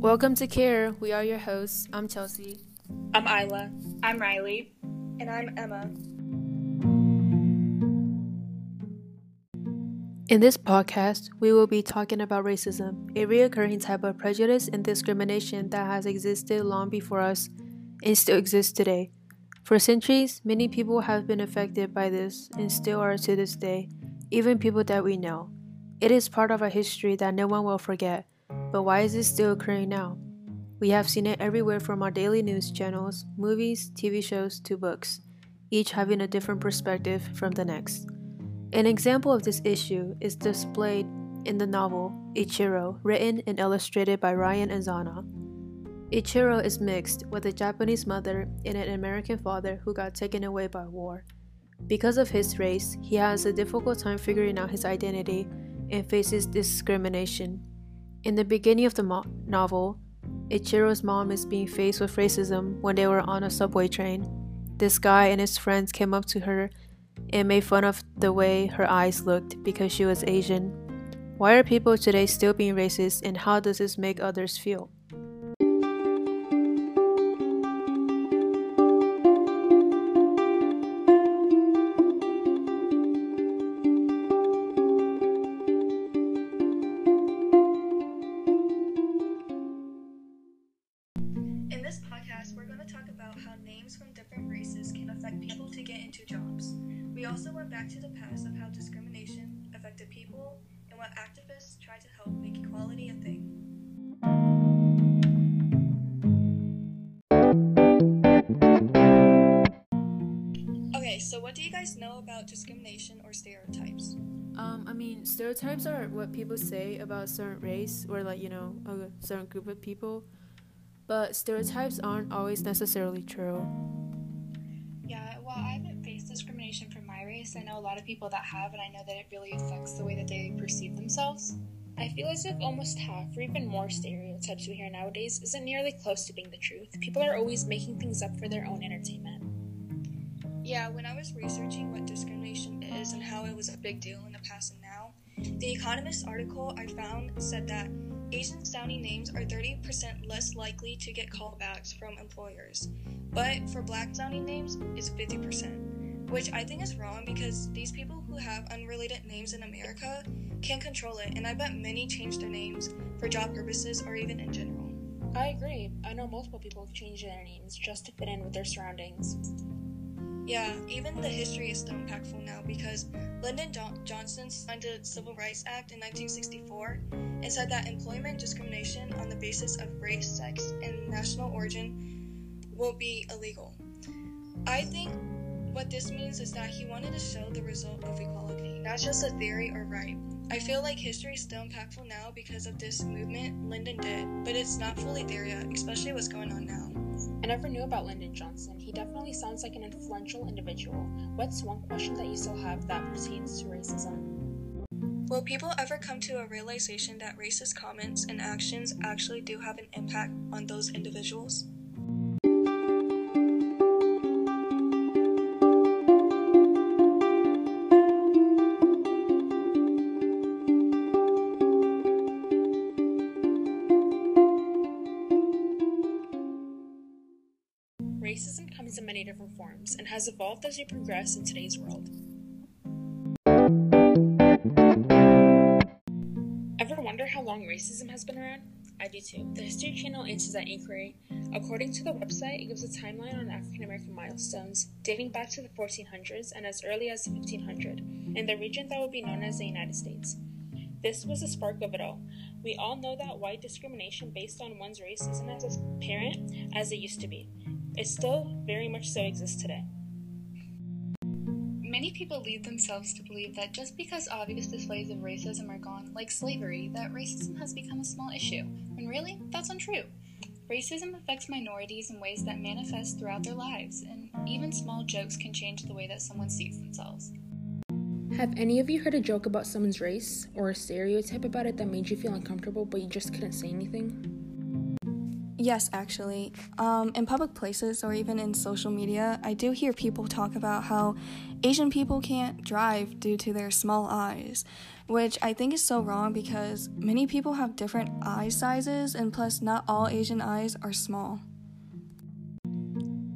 Welcome to Care. We are your hosts. I'm Chelsea. I'm Isla. I'm Riley. And I'm Emma. In this podcast, we will be talking about racism, a reoccurring type of prejudice and discrimination that has existed long before us and still exists today. For centuries, many people have been affected by this and still are to this day, even people that we know. It is part of our history that no one will forget. But why is this still occurring now? We have seen it everywhere from our daily news channels, movies, TV shows, to books, each having a different perspective from the next. An example of this issue is displayed in the novel Ichiro, written and illustrated by Ryan Inzana. Ichiro is mixed with a Japanese mother and an American father who got taken away by war. Because of his race, he has a difficult time figuring out his identity and faces discrimination. In the beginning of the mo- novel, Ichiro's mom is being faced with racism when they were on a subway train. This guy and his friends came up to her and made fun of the way her eyes looked because she was Asian. Why are people today still being racist and how does this make others feel? Also went back to the past of how discrimination affected people and what activists tried to help make equality a thing. Okay, so what do you guys know about discrimination or stereotypes? Um, I mean, stereotypes are what people say about a certain race or, like, you know, a certain group of people, but stereotypes aren't always necessarily true. Yeah, well, I haven't faced discrimination from I know a lot of people that have, and I know that it really affects the way that they perceive themselves. I feel as if almost half, or even more, stereotypes we hear nowadays isn't nearly close to being the truth. People are always making things up for their own entertainment. Yeah, when I was researching what discrimination is and how it was a big deal in the past and now, the Economist article I found said that Asian sounding names are 30% less likely to get callbacks from employers, but for black sounding names, it's 50%, which I think is wrong because these people who have unrelated names in America can't control it, and I bet many change their names for job purposes or even in general. I agree. I know multiple people have changed their names just to fit in with their surroundings. Yeah, even the history is still impactful now because Lyndon jo- Johnson signed the Civil Rights Act in 1964 and said that employment discrimination on the basis of race, sex, and national origin will be illegal. I think what this means is that he wanted to show the result of equality, not just a theory or right. I feel like history is still impactful now because of this movement Lyndon did, but it's not fully there yet, especially what's going on now. I never knew about Lyndon Johnson. He definitely sounds like an influential individual. What's one question that you still have that pertains to racism? Will people ever come to a realization that racist comments and actions actually do have an impact on those individuals? Comes in many different forms and has evolved as we progress in today's world. Ever wonder how long racism has been around? I do too. The History Channel answers that inquiry. According to the website, it gives a timeline on African American milestones dating back to the 1400s and as early as 1500 in the region that would be known as the United States. This was the spark of it all. We all know that white discrimination based on one's race isn't as apparent as it used to be. It still very much so exists today. Many people lead themselves to believe that just because obvious displays of racism are gone, like slavery, that racism has become a small issue, when really, that's untrue. Racism affects minorities in ways that manifest throughout their lives, and even small jokes can change the way that someone sees themselves. Have any of you heard a joke about someone's race or a stereotype about it that made you feel uncomfortable but you just couldn't say anything? Yes, actually. Um, in public places or even in social media, I do hear people talk about how Asian people can't drive due to their small eyes, which I think is so wrong because many people have different eye sizes, and plus, not all Asian eyes are small.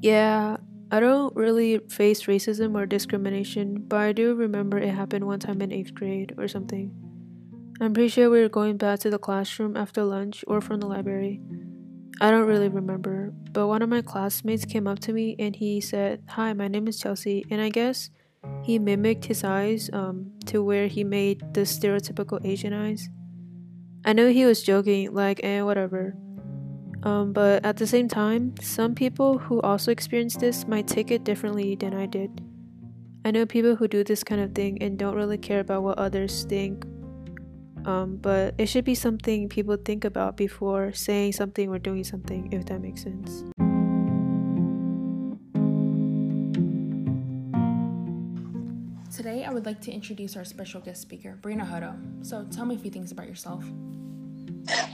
Yeah, I don't really face racism or discrimination, but I do remember it happened one time in 8th grade or something. I'm pretty sure we were going back to the classroom after lunch or from the library. I don't really remember, but one of my classmates came up to me and he said, Hi, my name is Chelsea. And I guess he mimicked his eyes um, to where he made the stereotypical Asian eyes. I know he was joking, like, eh, whatever. Um, but at the same time, some people who also experience this might take it differently than I did. I know people who do this kind of thing and don't really care about what others think um, but it should be something people think about before saying something or doing something, if that makes sense. Today, I would like to introduce our special guest speaker, Brina Hutto. So, tell me a few things about yourself.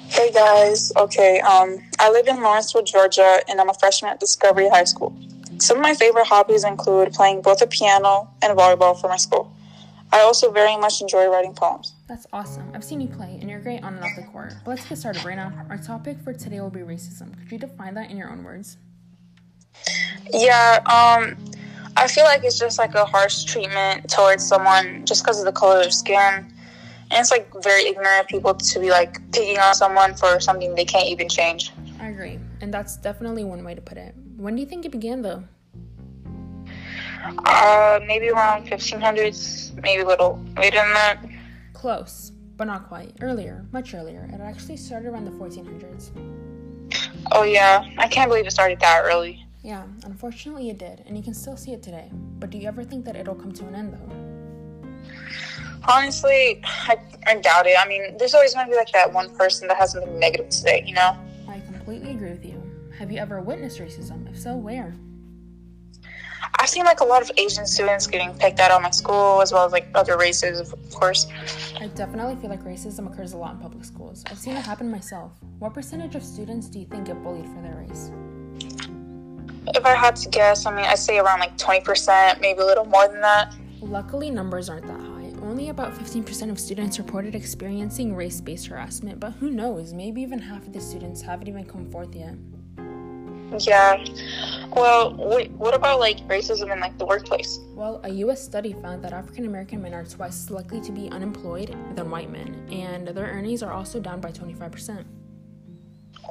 Hey guys, okay, um, I live in Lawrenceville, Georgia, and I'm a freshman at Discovery High School. Some of my favorite hobbies include playing both the piano and volleyball for my school. I also very much enjoy writing poems. That's awesome. I've seen you play, and you're great on and off the court. But let's get started, Brina. Our topic for today will be racism. Could you define that in your own words? Yeah, um, I feel like it's just like a harsh treatment towards someone just because of the color of their skin. And it's like very ignorant of people to be like picking on someone for something they can't even change. I agree. And that's definitely one way to put it. When do you think it began, though? Uh, maybe around 1500s, maybe a little later than that. Close, but not quite. Earlier, much earlier. It actually started around the 1400s. Oh, yeah. I can't believe it started that early. Yeah, unfortunately it did, and you can still see it today. But do you ever think that it'll come to an end, though? Honestly, I, I doubt it. I mean, there's always going to be like that one person that has something negative to say, you know? I completely agree with you. Have you ever witnessed racism? If so, where? I've seen like a lot of Asian students getting picked out of my school, as well as like other races, of course. I definitely feel like racism occurs a lot in public schools. I've seen it happen myself. What percentage of students do you think get bullied for their race? If I had to guess, I mean, I'd say around like 20%, maybe a little more than that. Luckily, numbers aren't that high. Only about 15% of students reported experiencing race based harassment, but who knows, maybe even half of the students haven't even come forth yet. Yeah. Well, wait, what about like racism in like the workplace? Well, a U.S. study found that African American men are twice as likely to be unemployed than white men, and their earnings are also down by 25%.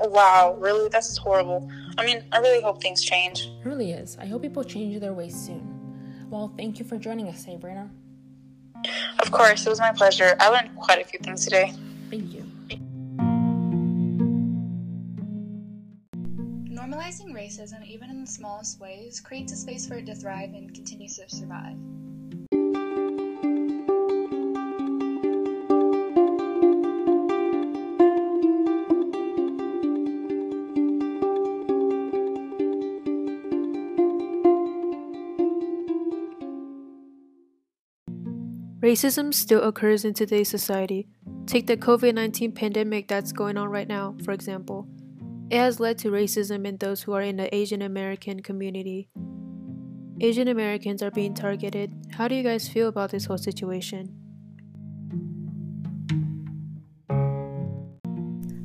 Wow, really? That's horrible. I mean, I really hope things change. It really is. I hope people change their ways soon. Well, thank you for joining us, Sabrina. Of course, it was my pleasure. I learned quite a few things today. Thank you. Racism, even in the smallest ways, creates a space for it to thrive and continues to survive. Racism still occurs in today's society. Take the COVID 19 pandemic that's going on right now, for example. It has led to racism in those who are in the Asian American community. Asian Americans are being targeted. How do you guys feel about this whole situation?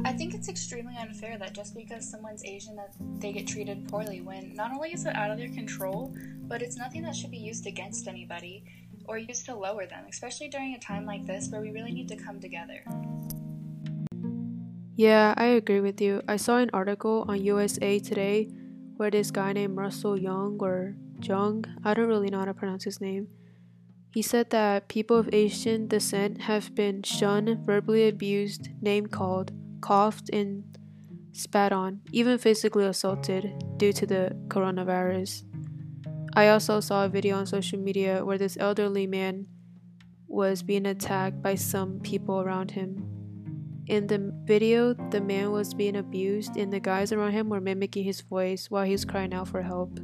I think it's extremely unfair that just because someone's Asian that they get treated poorly when not only is it out of their control, but it's nothing that should be used against anybody or used to lower them, especially during a time like this where we really need to come together. Yeah, I agree with you. I saw an article on USA Today where this guy named Russell Young or Jung, I don't really know how to pronounce his name. He said that people of Asian descent have been shunned, verbally abused, name called, coughed, and spat on, even physically assaulted due to the coronavirus. I also saw a video on social media where this elderly man was being attacked by some people around him. In the video, the man was being abused, and the guys around him were mimicking his voice while he was crying out for help.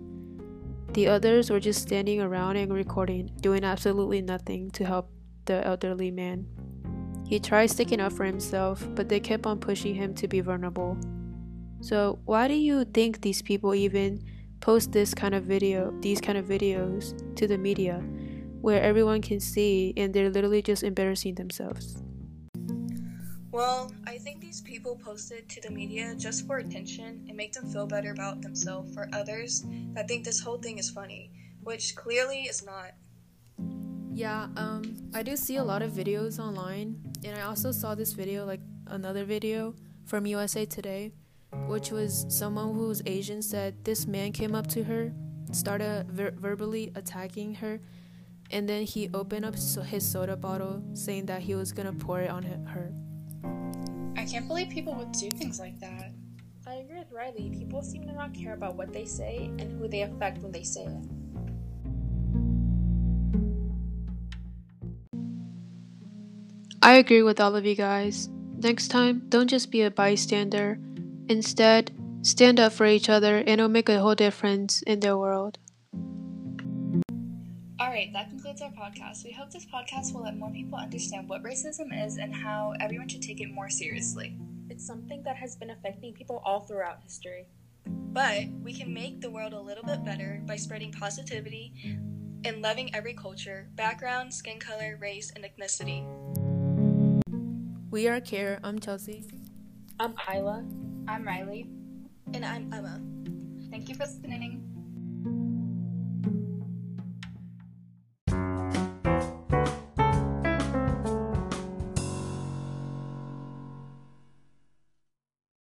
The others were just standing around and recording, doing absolutely nothing to help the elderly man. He tried sticking up for himself, but they kept on pushing him to be vulnerable. So, why do you think these people even post this kind of video, these kind of videos to the media where everyone can see and they're literally just embarrassing themselves? Well, I think these people post it to the media just for attention and make them feel better about themselves for others that think this whole thing is funny, which clearly is not. Yeah, um, I do see a lot of videos online, and I also saw this video, like another video from USA Today, which was someone who was Asian said this man came up to her, started ver- verbally attacking her, and then he opened up his soda bottle, saying that he was gonna pour it on her. I can't believe people would do things like that. I agree with Riley. People seem to not care about what they say and who they affect when they say it. I agree with all of you guys. Next time, don't just be a bystander. Instead, stand up for each other and it'll make a whole difference in their world. Alright, that concludes our podcast. We hope this podcast will let more people understand what racism is and how everyone should take it more seriously. It's something that has been affecting people all throughout history. But we can make the world a little bit better by spreading positivity and loving every culture, background, skin color, race, and ethnicity. We are Care. I'm Chelsea. I'm Isla. I'm Riley. And I'm Emma. Thank you for listening.